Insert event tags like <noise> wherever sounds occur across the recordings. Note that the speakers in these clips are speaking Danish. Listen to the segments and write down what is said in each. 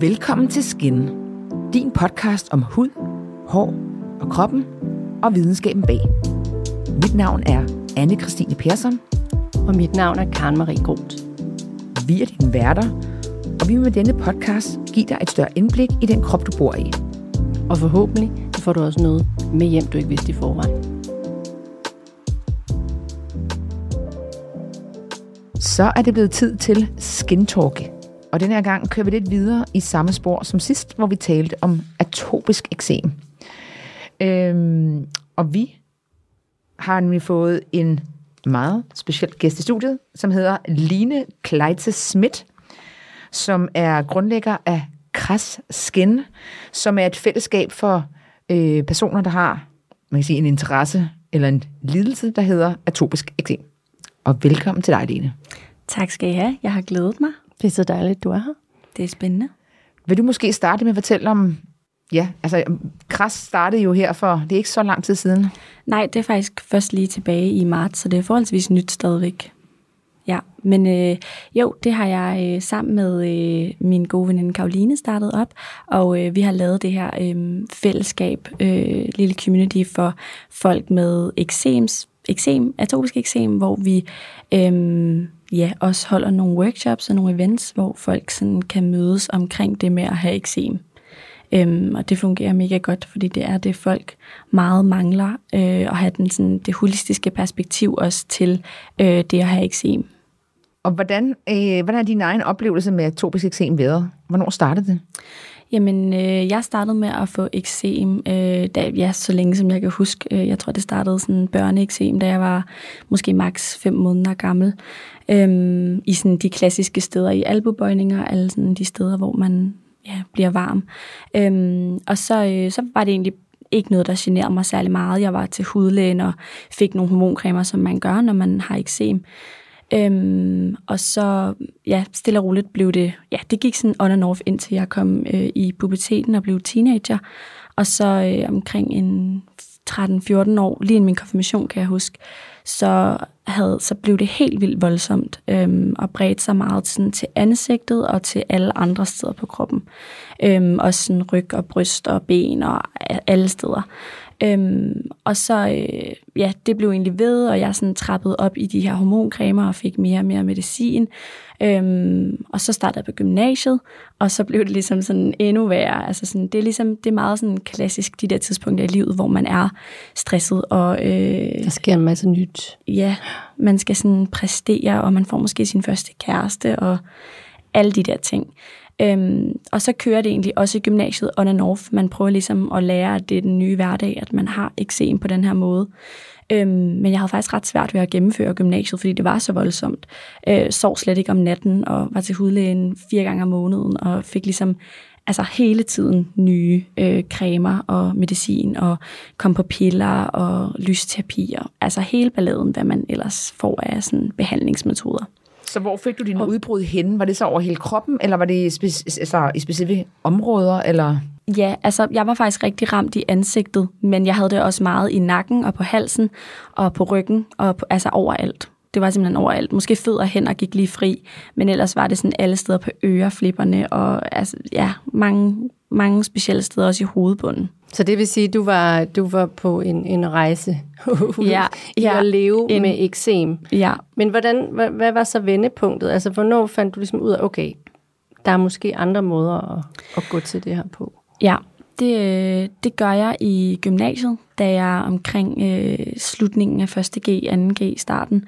Velkommen til Skin, din podcast om hud, hår og kroppen og videnskaben bag. Mit navn er anne Christine Persson. Og mit navn er Karen Marie Groth. Vi er dine værter, og vi vil med denne podcast give dig et større indblik i den krop, du bor i. Og forhåbentlig får du også noget med hjem, du ikke vidste i forvejen. Så er det blevet tid til Skin Talk. Og den her gang kører vi lidt videre i samme spor som sidst, hvor vi talte om atopisk eksem. Øhm, og vi har nemlig fået en meget speciel gæst i studiet, som hedder Line Kleitze Schmidt, som er grundlægger af Kras Skin, som er et fællesskab for øh, personer, der har man kan sige, en interesse eller en lidelse, der hedder atopisk eksem. Og velkommen til dig, Line. Tak skal I have. Jeg har glædet mig. Det er så dejligt, du er her. Det er spændende. Vil du måske starte med at fortælle om, ja, altså Kras startede jo her for, det er ikke så lang tid siden. Nej, det er faktisk først lige tilbage i marts, så det er forholdsvis nyt stadigvæk. Ja, men øh, jo, det har jeg øh, sammen med øh, min gode veninde Karoline startet op, og øh, vi har lavet det her øh, fællesskab, øh, lille community for folk med eksems, eksem, atopisk eksem, hvor vi øh, ja, også holder nogle workshops og nogle events, hvor folk sådan kan mødes omkring det med at have eksem. Øhm, og det fungerer mega godt, fordi det er det, folk meget mangler, øh, at have den, sådan, det holistiske perspektiv også til øh, det at have eksem. Og hvordan, øh, hvordan er din egen oplevelse med atopisk eksem været? Hvornår startede det? Jamen, øh, jeg startede med at få eksem, øh, da, ja, så længe som jeg kan huske. Øh, jeg tror, det startede sådan børneeksem, da jeg var måske maks 5 måneder gammel. Øh, I sådan de klassiske steder, i albubøjninger, alle sådan de steder, hvor man ja, bliver varm. Øh, og så, øh, så var det egentlig ikke noget, der generede mig særlig meget. Jeg var til hudlægen og fik nogle hormoncremer, som man gør, når man har eksem. Øhm, og så, ja, stille og roligt blev det, ja, det gik sådan on and off, indtil jeg kom øh, i puberteten og blev teenager. Og så øh, omkring en 13-14 år, lige inden min konfirmation, kan jeg huske, så, havde, så blev det helt vildt voldsomt øhm, og bredte sig meget sådan, til ansigtet og til alle andre steder på kroppen. Øhm, også sådan ryg og bryst og ben og alle steder. Øhm, og så, øh, ja, det blev egentlig ved, og jeg sådan trappede op i de her hormoncremer og fik mere og mere medicin. Øhm, og så startede jeg på gymnasiet, og så blev det ligesom sådan endnu værre. Altså sådan, det er ligesom, det er meget sådan klassisk, de der tidspunkter i livet, hvor man er stresset. Og, øh, der sker en masse nyt. Ja, man skal sådan præstere, og man får måske sin første kæreste, og alle de der ting. Øhm, og så kører det egentlig også i gymnasiet on and off. Man prøver ligesom at lære, at det er den nye hverdag, at man har eksem på den her måde. Øhm, men jeg havde faktisk ret svært ved at gennemføre gymnasiet, fordi det var så voldsomt. Øh, sov slet ikke om natten, og var til hudlægen fire gange om måneden, og fik ligesom altså hele tiden nye øh, cremer og medicin, og kom på piller og lysterapier. Altså hele balladen, hvad man ellers får af sådan behandlingsmetoder. Så hvor fik du dine udbrud henne? Var det så over hele kroppen, eller var det i, speci- altså, i specifikke områder? Eller? Ja, altså jeg var faktisk rigtig ramt i ansigtet, men jeg havde det også meget i nakken og på halsen og på ryggen, og på, altså overalt. Det var simpelthen overalt. Måske fødder og hænder gik lige fri, men ellers var det sådan alle steder på øreflipperne, og altså, ja, mange, mange specielle steder også i hovedbunden. Så det vil sige, at du var, du var på en, en rejse <laughs> ja, i ja, at leve en, med eksem. Ja. Men hvordan, hvad, hvad var så vendepunktet? Altså, hvornår fandt du ligesom ud af, okay, der er måske andre måder at, at gå til det her på? Ja, det, det gør jeg i gymnasiet, da jeg omkring øh, slutningen af 1.G, 2.G, starten,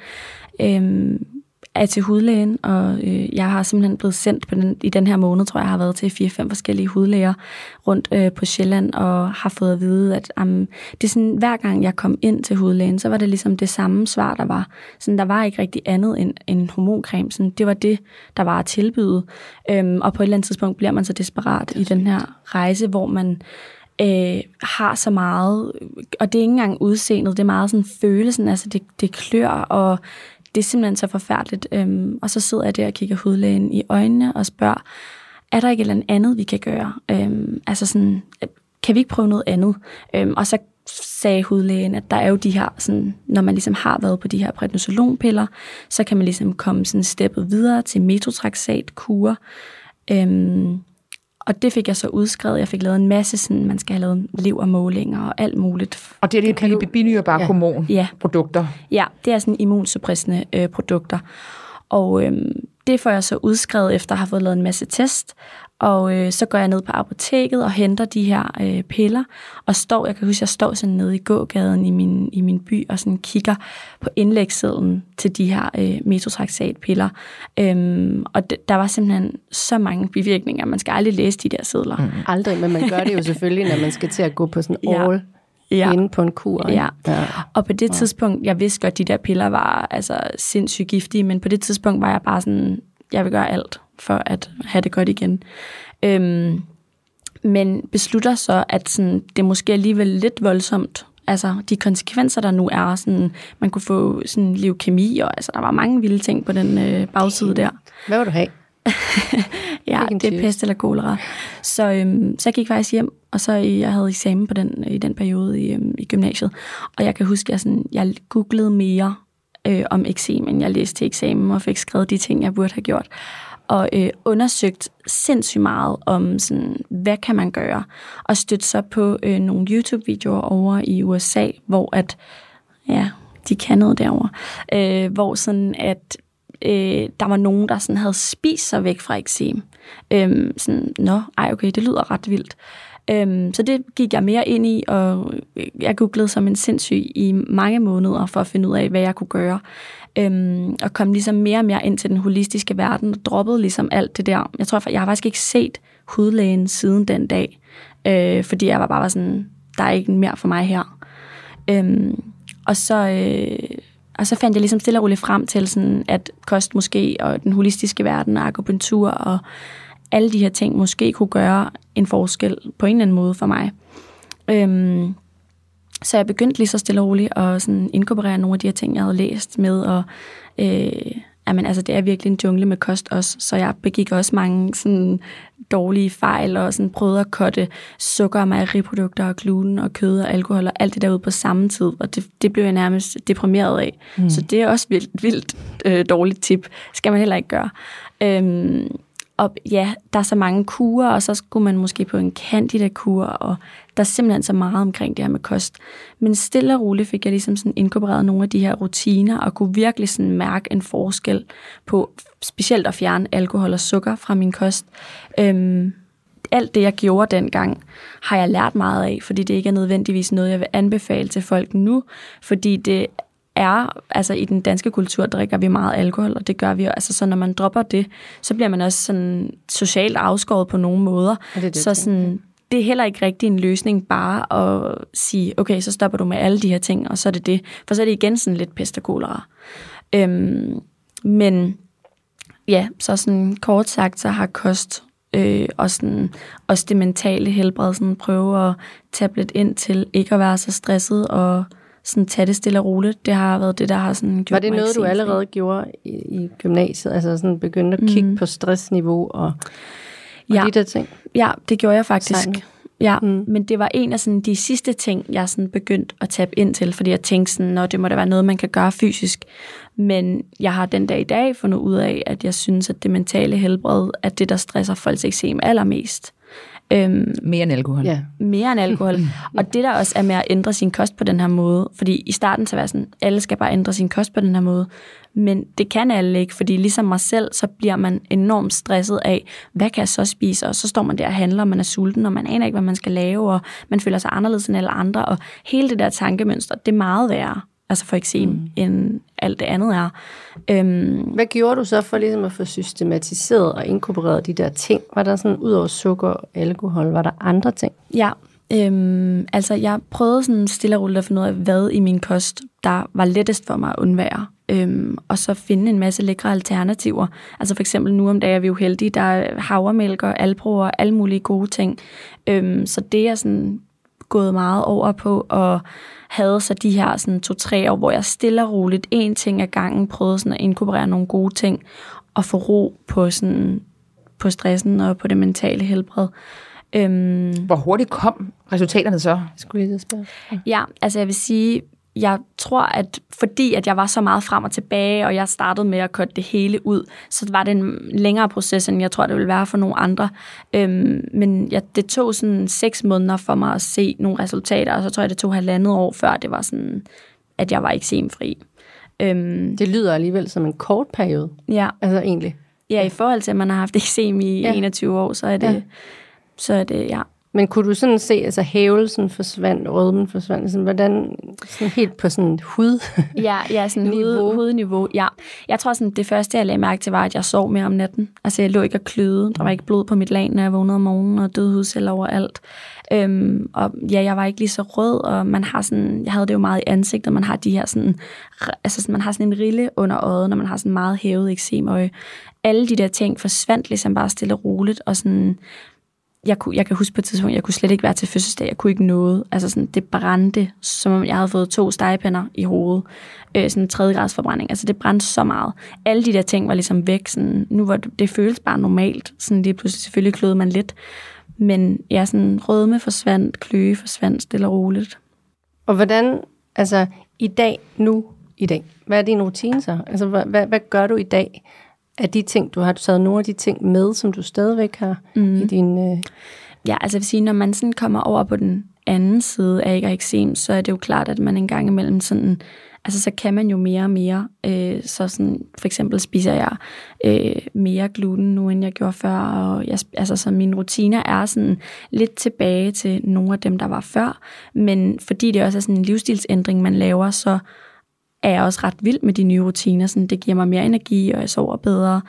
øh, er til hudlægen, og øh, jeg har simpelthen blevet sendt på den, i den her måned, tror jeg, jeg har været til 4-5 forskellige hudlæger rundt øh, på Sjælland, og har fået at vide, at um, det er sådan, hver gang jeg kom ind til hudlægen, så var det ligesom det samme svar, der var. Sådan, der var ikke rigtig andet end, end en hormoncreme. Sådan, det var det, der var at tilbyde. Øhm, og på et eller andet tidspunkt bliver man så desperat i den her rejse, hvor man øh, har så meget, og det er ikke engang udseendet, det er meget sådan følelsen, altså det, det klør, og det er simpelthen så forfærdeligt. Øhm, og så sidder jeg der og kigger hudlægen i øjnene og spørger, er der ikke et eller andet, vi kan gøre? Øhm, altså sådan, øh, kan vi ikke prøve noget andet? Øhm, og så sagde hudlægen, at der er jo de her, sådan, når man ligesom har været på de her prednisolonpiller, så kan man ligesom komme sådan steppet videre til metotrexat kur. Øhm, og det fik jeg så udskrevet. Jeg fik lavet en masse, sådan, man skal have lavet levermålinger og alt muligt. Og det er det kan binyrbar ja. hormon Ja. produkter. Ja, det er sådan immunsuppressende øh, produkter. Og øhm, det får jeg så udskrevet efter at have fået lavet en masse test. Og øh, så går jeg ned på apoteket og henter de her øh, piller. Og står, jeg kan huske, jeg står sådan nede i gågaden i min, i min by og sådan kigger på indlægssedlen til de her øh, metotrexat-piller. Øhm, og d- der var simpelthen så mange bivirkninger. Man skal aldrig læse de der sedler. Mm. Aldrig, men man gør det jo selvfølgelig, når man skal til at gå på sådan Ja. all Ja. inde på en kur. ikke? Ja. Og på det tidspunkt, jeg vidste godt, at de der piller var altså, sindssygt giftige, men på det tidspunkt var jeg bare sådan, jeg vil gøre alt for at have det godt igen. Øhm, men beslutter så, at sådan, det måske alligevel lidt voldsomt. Altså de konsekvenser, der nu er, sådan, man kunne få sådan leukemi, og altså, der var mange vilde ting på den øh, bagside der. Hvad vil du have? <laughs> Ja, det er pest eller kolera. Så, øhm, så jeg gik faktisk hjem, og så øh, jeg havde eksamen på den, i den periode i, øhm, i gymnasiet. Og jeg kan huske, at jeg, sådan, jeg googlede mere øh, om eksem, end jeg læste til eksamen, og fik skrevet de ting, jeg burde have gjort. Og øh, undersøgt sindssygt meget om, sådan, hvad kan man gøre. Og støtte så på øh, nogle YouTube-videoer over i USA, hvor at, ja, de kan noget derovre, øh, hvor sådan at øh, der var nogen, der sådan havde spist sig væk fra eksem. Øhm, sådan, nå, ej okay, det lyder ret vildt. Øhm, så det gik jeg mere ind i, og øh, jeg googlede som en sindssyg i mange måneder for at finde ud af, hvad jeg kunne gøre. Øhm, og kom ligesom mere og mere ind til den holistiske verden, og droppede ligesom alt det der. Jeg tror, jeg har faktisk ikke set hudlægen siden den dag, øh, fordi jeg var bare sådan, der er ikke mere for mig her. Øhm, og så... Øh, og så fandt jeg ligesom stille og roligt frem til, sådan, at kost måske, og den holistiske verden, og akupunktur, og alle de her ting måske kunne gøre en forskel på en eller anden måde for mig. Øhm, så jeg begyndte lige så stille og roligt at sådan inkorporere nogle af de her ting, jeg havde læst med, og øh, jamen, altså, det er virkelig en jungle med kost også, så jeg begik også mange sådan, dårlige fejl, og sådan prøvede at kotte sukker, og mejeriprodukter, og gluten, og kød, og alkohol, og alt det derude på samme tid, og det, det blev jeg nærmest deprimeret af. Mm. Så det er også vildt, vildt øh, dårligt tip. skal man heller ikke gøre. Øhm, og ja, der er så mange kurer, og så skulle man måske på en candida-kur, og der er simpelthen så meget omkring det her med kost. Men stille og roligt fik jeg ligesom sådan inkorporeret nogle af de her rutiner, og kunne virkelig sådan mærke en forskel på specielt at fjerne alkohol og sukker fra min kost. Øhm, alt det, jeg gjorde dengang, har jeg lært meget af, fordi det ikke er nødvendigvis noget, jeg vil anbefale til folk nu, fordi det er, altså i den danske kultur drikker vi meget alkohol, og det gør vi jo, altså så når man dropper det, så bliver man også sådan socialt afskåret på nogle måder. det er det, så sådan, det er heller ikke rigtig en løsning bare at sige, okay, så stopper du med alle de her ting, og så er det det. For så er det igen sådan lidt pest og kolera. Øhm, men ja, så sådan kort sagt, så har kost øh, og sådan, også det mentale helbred, sådan prøve at tage lidt ind til ikke at være så stresset og sådan tage det stille og roligt. Det har været det, der har sådan gjort Var det noget, du allerede gjorde i, i gymnasiet? Altså sådan begyndte at kigge mm. på stressniveau og Ja. de der ting? Ja, det gjorde jeg faktisk. Sejt. Ja, Mm. men det var en af sådan, de sidste ting, jeg sådan begyndte at tabe ind til, fordi jeg tænkte sådan, Nå, det må da være noget, man kan gøre fysisk. Men jeg har den dag i dag fundet ud af, at jeg synes, at det mentale helbred er det, der stresser folks eksem allermest. Øhm, Mere end alkohol. Ja. mere end alkohol. <laughs> og det der også er med at ændre sin kost på den her måde, fordi i starten så var jeg sådan, alle skal bare ændre sin kost på den her måde, men det kan alle ikke, fordi ligesom mig selv, så bliver man enormt stresset af, hvad kan jeg så spise, og så står man der og handler, og man er sulten, og man aner ikke, hvad man skal lave, og man føler sig anderledes end alle andre, og hele det der tankemønster, det er meget værre, altså for eksem, mm. end alt det andet er. Øhm, Hvad gjorde du så for ligesom at få systematiseret og inkorporeret de der ting? Var der sådan, ud over sukker og alkohol, var der andre ting? Ja, øhm, altså jeg prøvede sådan stille og roligt at finde ud af, hvad i min kost, der var lettest for mig at undvære. Øhm, og så finde en masse lækre alternativer. Altså for eksempel nu om dagen er vi jo heldige, der er havremælk og alpro og alle mulige gode ting. Øhm, så det er sådan gået meget over på, og havde så de her sådan to-tre år, hvor jeg stille og roligt en ting ad gangen prøvede sådan at inkorporere nogle gode ting, og få ro på, sådan, på stressen og på det mentale helbred. Øhm, Hvor hurtigt kom resultaterne så? Jeg skulle lige spørge. Ja, altså jeg vil sige, jeg tror, at fordi at jeg var så meget frem og tilbage, og jeg startede med at korte det hele ud, så var det en længere proces, end jeg tror, det ville være for nogle andre. Øhm, men ja, det tog sådan seks måneder for mig at se nogle resultater, og så tror jeg, det tog halvandet år, før det var sådan, at jeg var eksemfri. Øhm, det lyder alligevel som en kort periode. Ja. Altså egentlig. Ja, i forhold til, at man har haft eksem i ja. 21 år, så er det, ja. så er det, ja. Men kunne du sådan se, altså hævelsen forsvandt, rødmen forsvandt, sådan, hvordan, sådan helt på sådan hud? <laughs> ja, ja, sådan hud, hudniveau, ja. Jeg tror sådan, det første, jeg lagde mærke til, var, at jeg sov mere om natten. Altså, jeg lå ikke og kløde. Der var ikke blod på mit lag, når jeg vågnede om morgenen, og døde hudceller overalt. Øhm, og ja, jeg var ikke lige så rød, og man har sådan, jeg havde det jo meget i ansigtet, man har de her sådan, altså sådan, man har sådan en rille under øjet, når man har sådan meget hævet eksemøje. Alle de der ting forsvandt ligesom bare stille og roligt, og sådan, jeg, kunne, jeg kan huske på et tidspunkt, jeg kunne slet ikke være til fødselsdag. Jeg kunne ikke noget. Altså sådan, det brændte, som om jeg havde fået to stegepænder i hovedet. Øh, sådan en tredje grads forbrænding. Altså det brændte så meget. Alle de der ting var ligesom væk. Sådan, nu var det, det føles bare normalt. Sådan lige pludselig selvfølgelig kløede man lidt. Men ja, sådan rødme forsvandt, kløe forsvandt stille og roligt. Og hvordan, altså i dag, nu i dag, hvad er din rutine så? Altså hvad, hvad, hvad gør du i dag? Af de ting, du har du taget nogle af de ting med, som du stadigvæk har mm. i din... Øh... Ja, altså jeg vil sige, når man sådan kommer over på den anden side af ikke eksem, så er det jo klart, at man en gang imellem sådan, altså så kan man jo mere og mere. Øh, så sådan, for eksempel spiser jeg øh, mere gluten nu, end jeg gjorde før, og jeg, altså så mine rutiner er sådan lidt tilbage til nogle af dem, der var før, men fordi det også er sådan en livsstilsændring, man laver, så er jeg også ret vild med de nye rutiner. Sådan, det giver mig mere energi, og jeg sover bedre.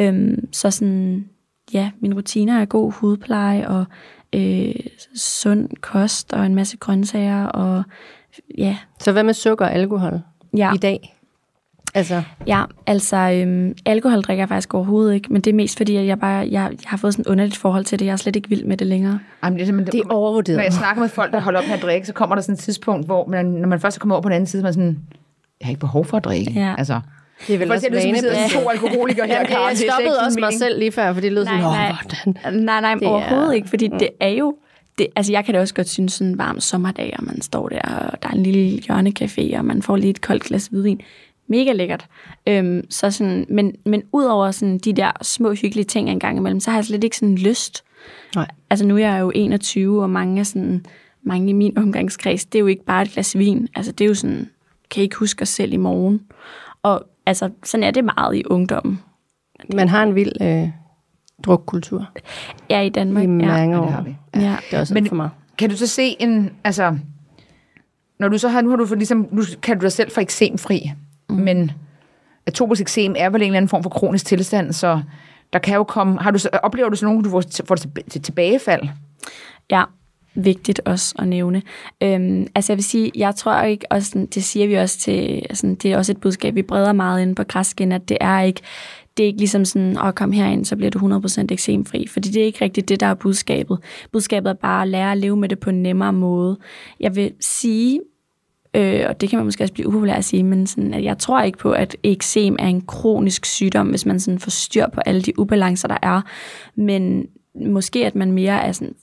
Øhm, så sådan, ja, mine rutiner er god hudpleje, og øh, sund kost, og en masse grøntsager, og ja. Så hvad med sukker og alkohol ja. i dag? Altså. Ja, altså øhm, alkohol drikker jeg faktisk overhovedet ikke, men det er mest fordi, at jeg bare jeg, jeg har fået sådan et underligt forhold til det. Jeg er slet ikke vild med det længere. Jamen, det, er det, det er overvurderet. Når jeg snakker med folk, der holder op med at drikke, så kommer der sådan et tidspunkt, hvor man, når man først er kommet over på den anden side, så man sådan, jeg har ikke behov for at drikke. Ja. Altså, det er vel også vane. Det er to alkoholikere her, Karen. Jeg stoppede også mig selv lige før, for det lød sådan, nej, hvordan? Nej, nej, det overhovedet er... ikke, fordi det er jo det, altså jeg kan da også godt synes sådan en varm sommerdag, og man står der, og der er en lille hjørnecafé, og man får lige et koldt glas hvidvin. Mega lækkert. Øhm, så sådan, men, men ud over sådan de der små hyggelige ting en gang imellem, så har jeg slet ikke sådan lyst. Nej. Altså nu er jeg jo 21, og mange, er sådan, mange i min omgangskreds, det er jo ikke bare et glas vin. Altså det er jo sådan kan ikke huske os selv i morgen. Og altså, sådan er det meget i ungdommen. Man har en vild øh, drukkultur. Ja, i Danmark. I mange år. Ja, det har vi. Ja. ja. Det er også Men, for mig. Kan du så se en, altså, når du så har, nu har du for, ligesom, nu kan du dig selv for eksemfri, mm. men atopisk eksem er vel en eller anden form for kronisk tilstand, så der kan jo komme, har du, oplever du så nogen, du får, får til, til tilbagefald? Ja, vigtigt også at nævne. Øhm, altså jeg vil sige, jeg tror ikke, og sådan, det siger vi også til, sådan, det er også et budskab, vi breder meget ind på græsken, at det er ikke, det er ikke ligesom sådan, at komme herind, så bliver du 100% eksemfri, fordi det er ikke rigtigt det, der er budskabet. Budskabet er bare at lære at leve med det på en nemmere måde. Jeg vil sige, øh, og det kan man måske også blive upopulær at sige, men sådan, at jeg tror ikke på, at eksem er en kronisk sygdom, hvis man sådan får styr på alle de ubalancer, der er. Men måske at man mere er sådan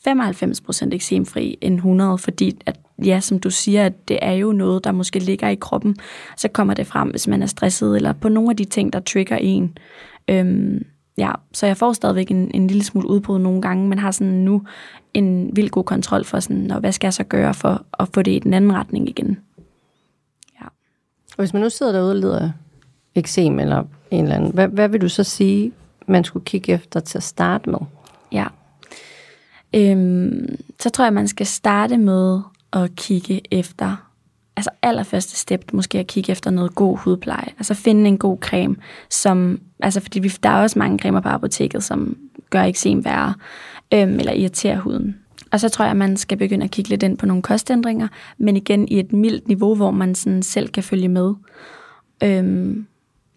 95% eksemfri end 100, fordi at, ja, som du siger, at det er jo noget, der måske ligger i kroppen, så kommer det frem, hvis man er stresset, eller på nogle af de ting, der trigger en. Øhm, ja, så jeg får stadigvæk en, en lille smule udbrud nogle gange, men har sådan nu en vild god kontrol for sådan, og hvad skal jeg så gøre for at få det i den anden retning igen. Ja. Og hvis man nu sidder derude og lider eksem eller en eller anden, hvad, hvad vil du så sige, man skulle kigge efter til at starte med? Ja. Øhm, så tror jeg, man skal starte med at kigge efter, altså allerførste step, måske at kigge efter noget god hudpleje. Altså finde en god creme, som, altså fordi vi, der er også mange cremer på apoteket, som gør eksem værre, øhm, eller irriterer huden. Og så tror jeg, at man skal begynde at kigge lidt ind på nogle kostændringer, men igen i et mildt niveau, hvor man sådan selv kan følge med. Øhm,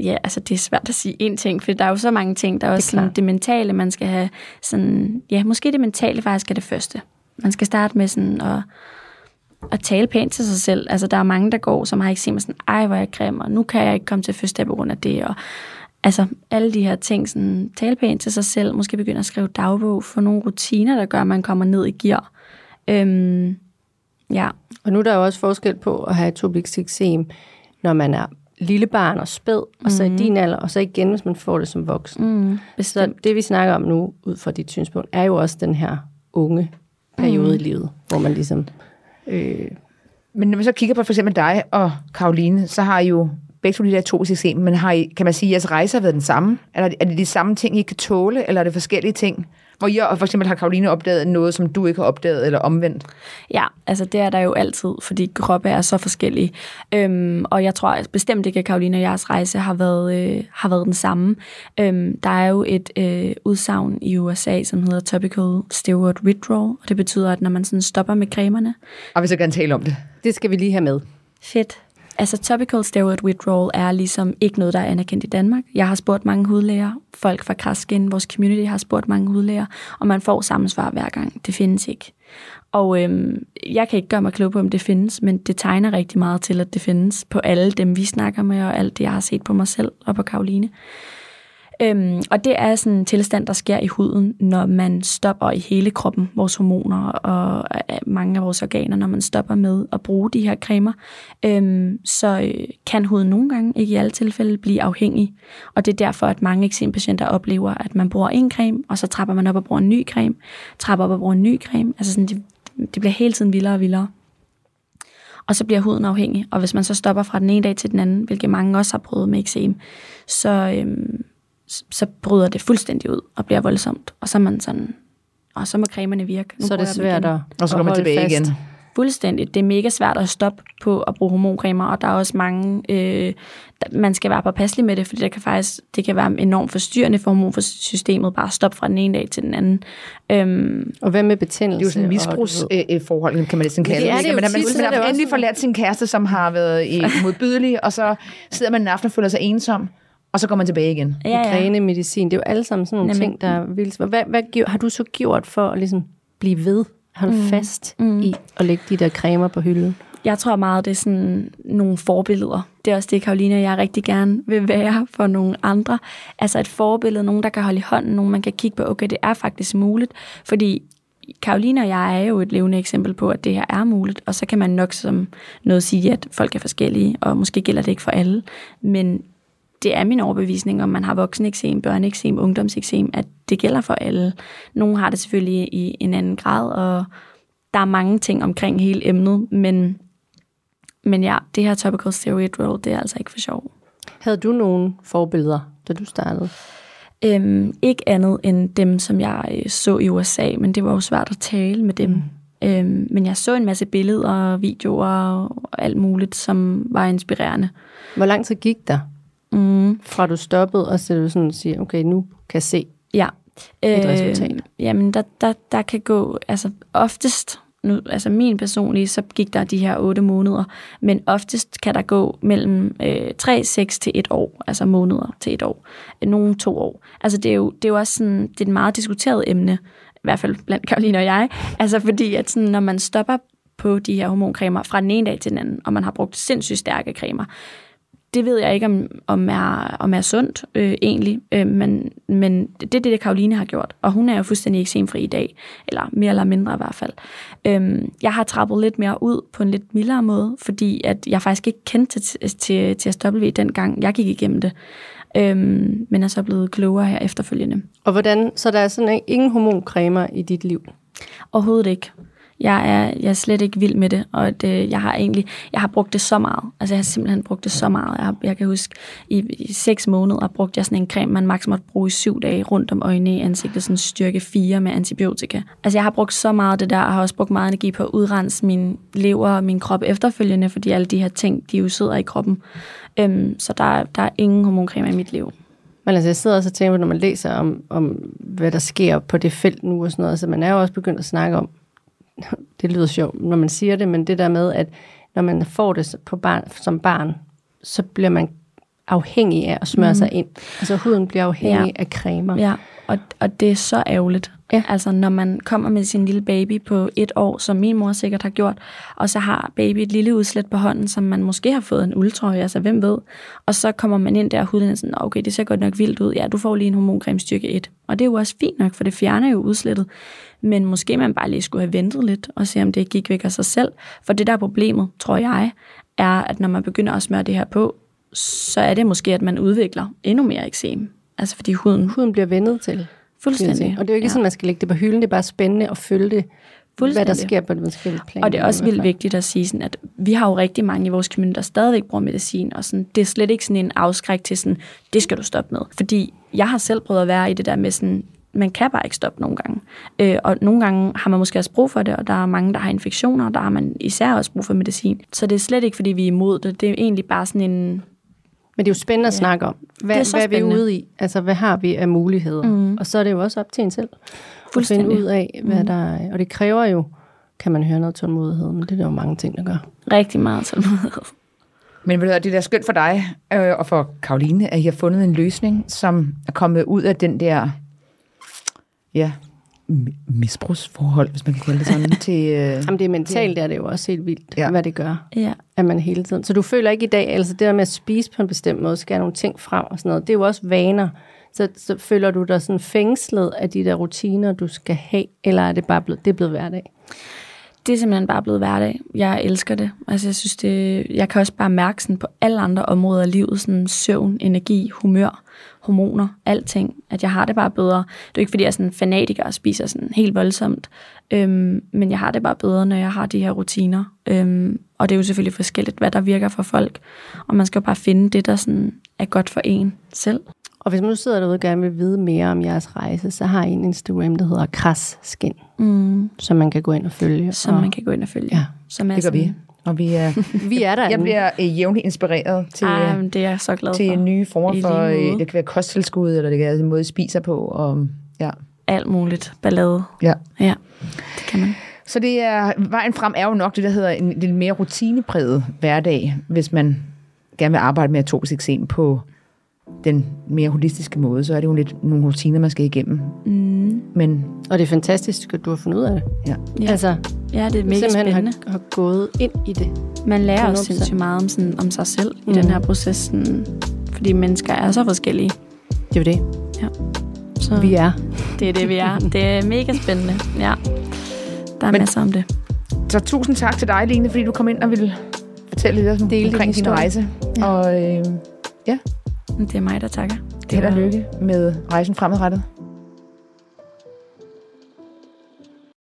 ja, altså det er svært at sige én ting, for der er jo så mange ting. Der er også det, er sådan, det mentale, man skal have sådan, ja, måske det mentale faktisk er det første. Man skal starte med sådan at, at tale pænt til sig selv. Altså der er mange, der går, som har ikke set mig sådan, ej, hvor er jeg grim, og nu kan jeg ikke komme til fødselsdag på grund af det, og altså alle de her ting, sådan tale pænt til sig selv, måske begynde at skrive dagbog, for nogle rutiner, der gør, at man kommer ned i gear. Øhm, Ja, Og nu er der jo også forskel på at have atopisk eksem, når man er lille barn og spæd, og så i din alder, og så igen, hvis man får det som voksen. mm, Så det, vi snakker om nu, ud fra dit synspunkt, er jo også den her unge periode mm. i livet, hvor man ligesom... Øh, Men når man så kigger på for eksempel dig og Karoline, så har I jo begge to de der to eksempler, men har I, kan man sige, at jeres rejse har været den samme? Er, det, er det de samme ting, I kan tåle, eller er det forskellige ting? Hvor I for eksempel har Karoline opdaget noget, som du ikke har opdaget, eller omvendt? Ja, altså det er der jo altid, fordi kroppe er så forskellige. Øhm, og jeg tror bestemt ikke, at Karoline og jeres rejse har været, øh, har været den samme. Øhm, der er jo et øh, udsagn i USA, som hedder Topical Steroid Withdrawal, og det betyder, at når man sådan stopper med cremerne, Og vi så gerne tale om det. det skal vi lige have med. Fedt. Altså topical steroid withdrawal er ligesom ikke noget, der er anerkendt i Danmark. Jeg har spurgt mange hudlæger, folk fra Kraskin, vores community har spurgt mange hudlæger, og man får samme svar hver gang. Det findes ikke. Og øhm, jeg kan ikke gøre mig klog på, om det findes, men det tegner rigtig meget til, at det findes på alle dem, vi snakker med, og alt det, jeg har set på mig selv og på Karoline. Øhm, og det er sådan en tilstand, der sker i huden, når man stopper i hele kroppen, vores hormoner og øh, øh, mange af vores organer, når man stopper med at bruge de her cremer, øhm, så øh, kan huden nogle gange, ikke i alle tilfælde, blive afhængig. Og det er derfor, at mange eksempatienter oplever, at man bruger en creme, og så trapper man op og bruger en ny creme, trapper op og bruger en ny creme. Altså sådan, det, det bliver hele tiden vildere og vildere. Og så bliver huden afhængig, og hvis man så stopper fra den ene dag til den anden, hvilket mange også har prøvet med eksem, så, øhm, så bryder det fuldstændig ud og bliver voldsomt. Og så er man sådan, og så må cremerne virke. Nu så er det svært at Og så kommer man tilbage fast. igen. Fuldstændig. Det er mega svært at stoppe på at bruge hormoncremer, og der er også mange, øh, der, man skal være påpasselig med det, fordi det kan faktisk det kan være enormt forstyrrende for hormonsystemet, bare at stoppe fra den ene dag til den anden. Øhm, Og hvad med betændelse? Det er jo sådan misbrugsforhold, kan man næsten kalde det er ikke? det jo Man, man, tit, er man, det har endelig forladt sin kæreste, som har været i, <laughs> modbydelig, og så sidder man en aften og føler sig ensom, og så går man tilbage igen. ja, ja. Migrænemedicin, det er jo alle sammen sådan nogle Jamen- ting, der er vildt. Hvad, hvad har du så gjort for at ligesom blive ved, holde mm. fast mm. i at lægge de der cremer på hylden? Jeg tror meget, det er sådan nogle forbilleder. Det er også det, Karoline og jeg rigtig gerne vil være for nogle andre. Altså et forbillede, nogen, der kan holde i hånden, nogen, man kan kigge på, okay, det er faktisk muligt. Fordi Karoline og jeg er jo et levende eksempel på, at det her er muligt, og så kan man nok som noget sige, at folk er forskellige, og måske gælder det ikke for alle. Men det er min overbevisning, om man har vokseneksem, børneeksem, ungdomseksem, at det gælder for alle. Nogle har det selvfølgelig i en anden grad, og der er mange ting omkring hele emnet, men, men ja, det her topical steroid roll, det er altså ikke for sjov. Havde du nogle forbilleder, da du startede? Øhm, ikke andet end dem, som jeg øh, så i USA, men det var jo svært at tale med dem. Mm. Øhm, men jeg så en masse billeder, videoer og alt muligt, som var inspirerende. Hvor lang tid gik der, Mm. fra du stoppede, og så du sådan siger, okay, nu kan jeg se. Ja. Et resultat. Jamen, der, der, der kan gå, altså oftest, nu, altså min personlige, så gik der de her otte måneder, men oftest kan der gå mellem øh, 3, 6 til et år, altså måneder til et år, nogle to år. Altså det er jo, det er jo også sådan, det er et meget diskuteret emne, i hvert fald blandt Karoline og jeg, altså fordi at sådan, når man stopper på de her hormoncremer fra den ene dag til den anden, og man har brugt sindssygt stærke cremer, det ved jeg ikke, om, om, er, om er sundt øh, egentlig, øh, men, men det er det, Karoline har gjort. Og hun er jo fuldstændig eksemfri i dag, eller mere eller mindre i hvert fald. Øhm, jeg har trappet lidt mere ud på en lidt mildere måde, fordi at jeg faktisk ikke kendte til, til, til SW dengang jeg gik igennem det. Øhm, men er så blevet klogere her efterfølgende. Og hvordan, så der er sådan ingen hormoncremer i dit liv? Overhovedet ikke. Jeg er, jeg er slet ikke vild med det, og det, øh, jeg har egentlig, jeg har brugt det så meget. Altså jeg har simpelthen brugt det så meget. Jeg, har, jeg kan huske, i, i seks måneder brugte jeg sådan en creme, man maks måtte bruge i syv dage rundt om øjnene i ansigtet, sådan styrke 4 med antibiotika. Altså jeg har brugt så meget det der, og har også brugt meget energi på at udrense min lever og min krop efterfølgende, fordi alle de her ting, de jo sidder i kroppen. Øhm, så der, der er ingen hormoncreme i mit liv. Men altså, jeg sidder også og tænker på, når man læser om, om, hvad der sker på det felt nu og sådan noget, så man er jo også begyndt at snakke om, det lyder sjovt, når man siger det, men det der med, at når man får det på barn, som barn, så bliver man afhængig af at smøre mm. sig ind. Altså huden bliver afhængig ja. af cremer. Ja, og, og det er så ærgerligt. Ja. Altså når man kommer med sin lille baby på et år, som min mor sikkert har gjort, og så har baby et lille udslæt på hånden, som man måske har fået en ultrøje, altså hvem ved. Og så kommer man ind der, og huden er sådan, okay, det ser godt nok vildt ud. Ja, du får lige en hormoncreme styrke 1. Og det er jo også fint nok, for det fjerner jo udslættet. Men måske man bare lige skulle have ventet lidt, og se om det gik væk af sig selv. For det der er problemet, tror jeg, er, at når man begynder at smøre det her på, så er det måske, at man udvikler endnu mere eksem. Altså fordi huden... Huden bliver vendet til. Fuldstændig. Og det er jo ikke ja. sådan, man skal lægge det på hylden, det er bare spændende at følge det, hvad der sker på det forskellige plan. Og det er også vildt vigtigt at sige, sådan, at vi har jo rigtig mange i vores community, der stadigvæk bruger medicin, og sådan, det er slet ikke sådan en afskræk til sådan, det skal du stoppe med. Fordi jeg har selv prøvet at være i det der med sådan, man kan bare ikke stoppe nogle gange. Øh, og nogle gange har man måske også brug for det, og der er mange, der har infektioner, og der har man især også brug for medicin. Så det er slet ikke, fordi vi er imod det. Det er egentlig bare sådan en men det er jo spændende at ja. snakke om. Hvad, er, hvad er vi ude i? Altså, hvad har vi af muligheder? Mm. Og så er det jo også op til en selv at finde ud af, hvad mm. der er. Og det kræver jo, kan man høre noget tålmodighed, men det er der jo mange ting, der gør. Rigtig meget tålmodighed. Men ved du, det er skønt for dig øh, og for Karoline, at I har fundet en løsning, som er kommet ud af den der ja, misbrugsforhold, hvis man kan kalde det sådan, <laughs> til... Øh, Jamen det er mentalt, det er det jo også helt vildt, ja. hvad det gør, ja. at man hele tiden... Så du føler ikke i dag, altså det der med at spise på en bestemt måde, skal nogle ting frem og sådan noget, det er jo også vaner. Så, så føler du dig sådan fængslet af de der rutiner, du skal have, eller er det bare blevet, det er blevet hverdag? Det er simpelthen bare blevet hverdag. Jeg elsker det. Altså, jeg synes det, jeg kan også bare mærke sådan på alle andre områder af livet, sådan søvn, energi, humør hormoner, alting, at jeg har det bare bedre. Det er ikke, fordi jeg er sådan fanatiker og spiser sådan helt voldsomt, øhm, men jeg har det bare bedre, når jeg har de her rutiner. Øhm, og det er jo selvfølgelig forskelligt, hvad der virker for folk, og man skal jo bare finde det, der sådan er godt for en selv. Og hvis man nu sidder derude og gerne vil vide mere om jeres rejse, så har I en Instagram, der hedder Kras Skin, mm. som man kan gå ind og følge. Som og, man kan gå ind og følge. Ja. Som er det gør sådan, vi. Og vi er, <laughs> vi er der. Jeg bliver uh, jævnligt inspireret til, Ej, det er jeg så glad til for. nye former for, det kan være kosttilskud, eller det kan være en måde, spiser på. Og, ja. Alt muligt. Ballade. Ja. Ja, det kan man. Så det er, vejen frem er jo nok det, der hedder en lidt mere rutinepræget hverdag, hvis man gerne vil arbejde med atopisk eksem på den mere holistiske måde, så er det jo lidt nogle rutiner, man skal igennem. Mm. Men, og det er fantastisk, at du har fundet ud af det. Ja. ja. Altså, ja, det er mega spændende. Har, har gået ind i det. Man lærer også sindssygt meget om, sådan, om sig selv mm. i den her proces, sådan, fordi mennesker er så forskellige. Det er jo det. Ja. Så vi er. Det er det, vi er. Det er mega spændende. Ja. Der er Men, masser om det. Så tusind tak til dig, Line, fordi du kom ind og ville fortælle lidt omkring din rejse. Ja. Og øh, ja, det er mig, der takker. Det Held og lykke med rejsen fremadrettet.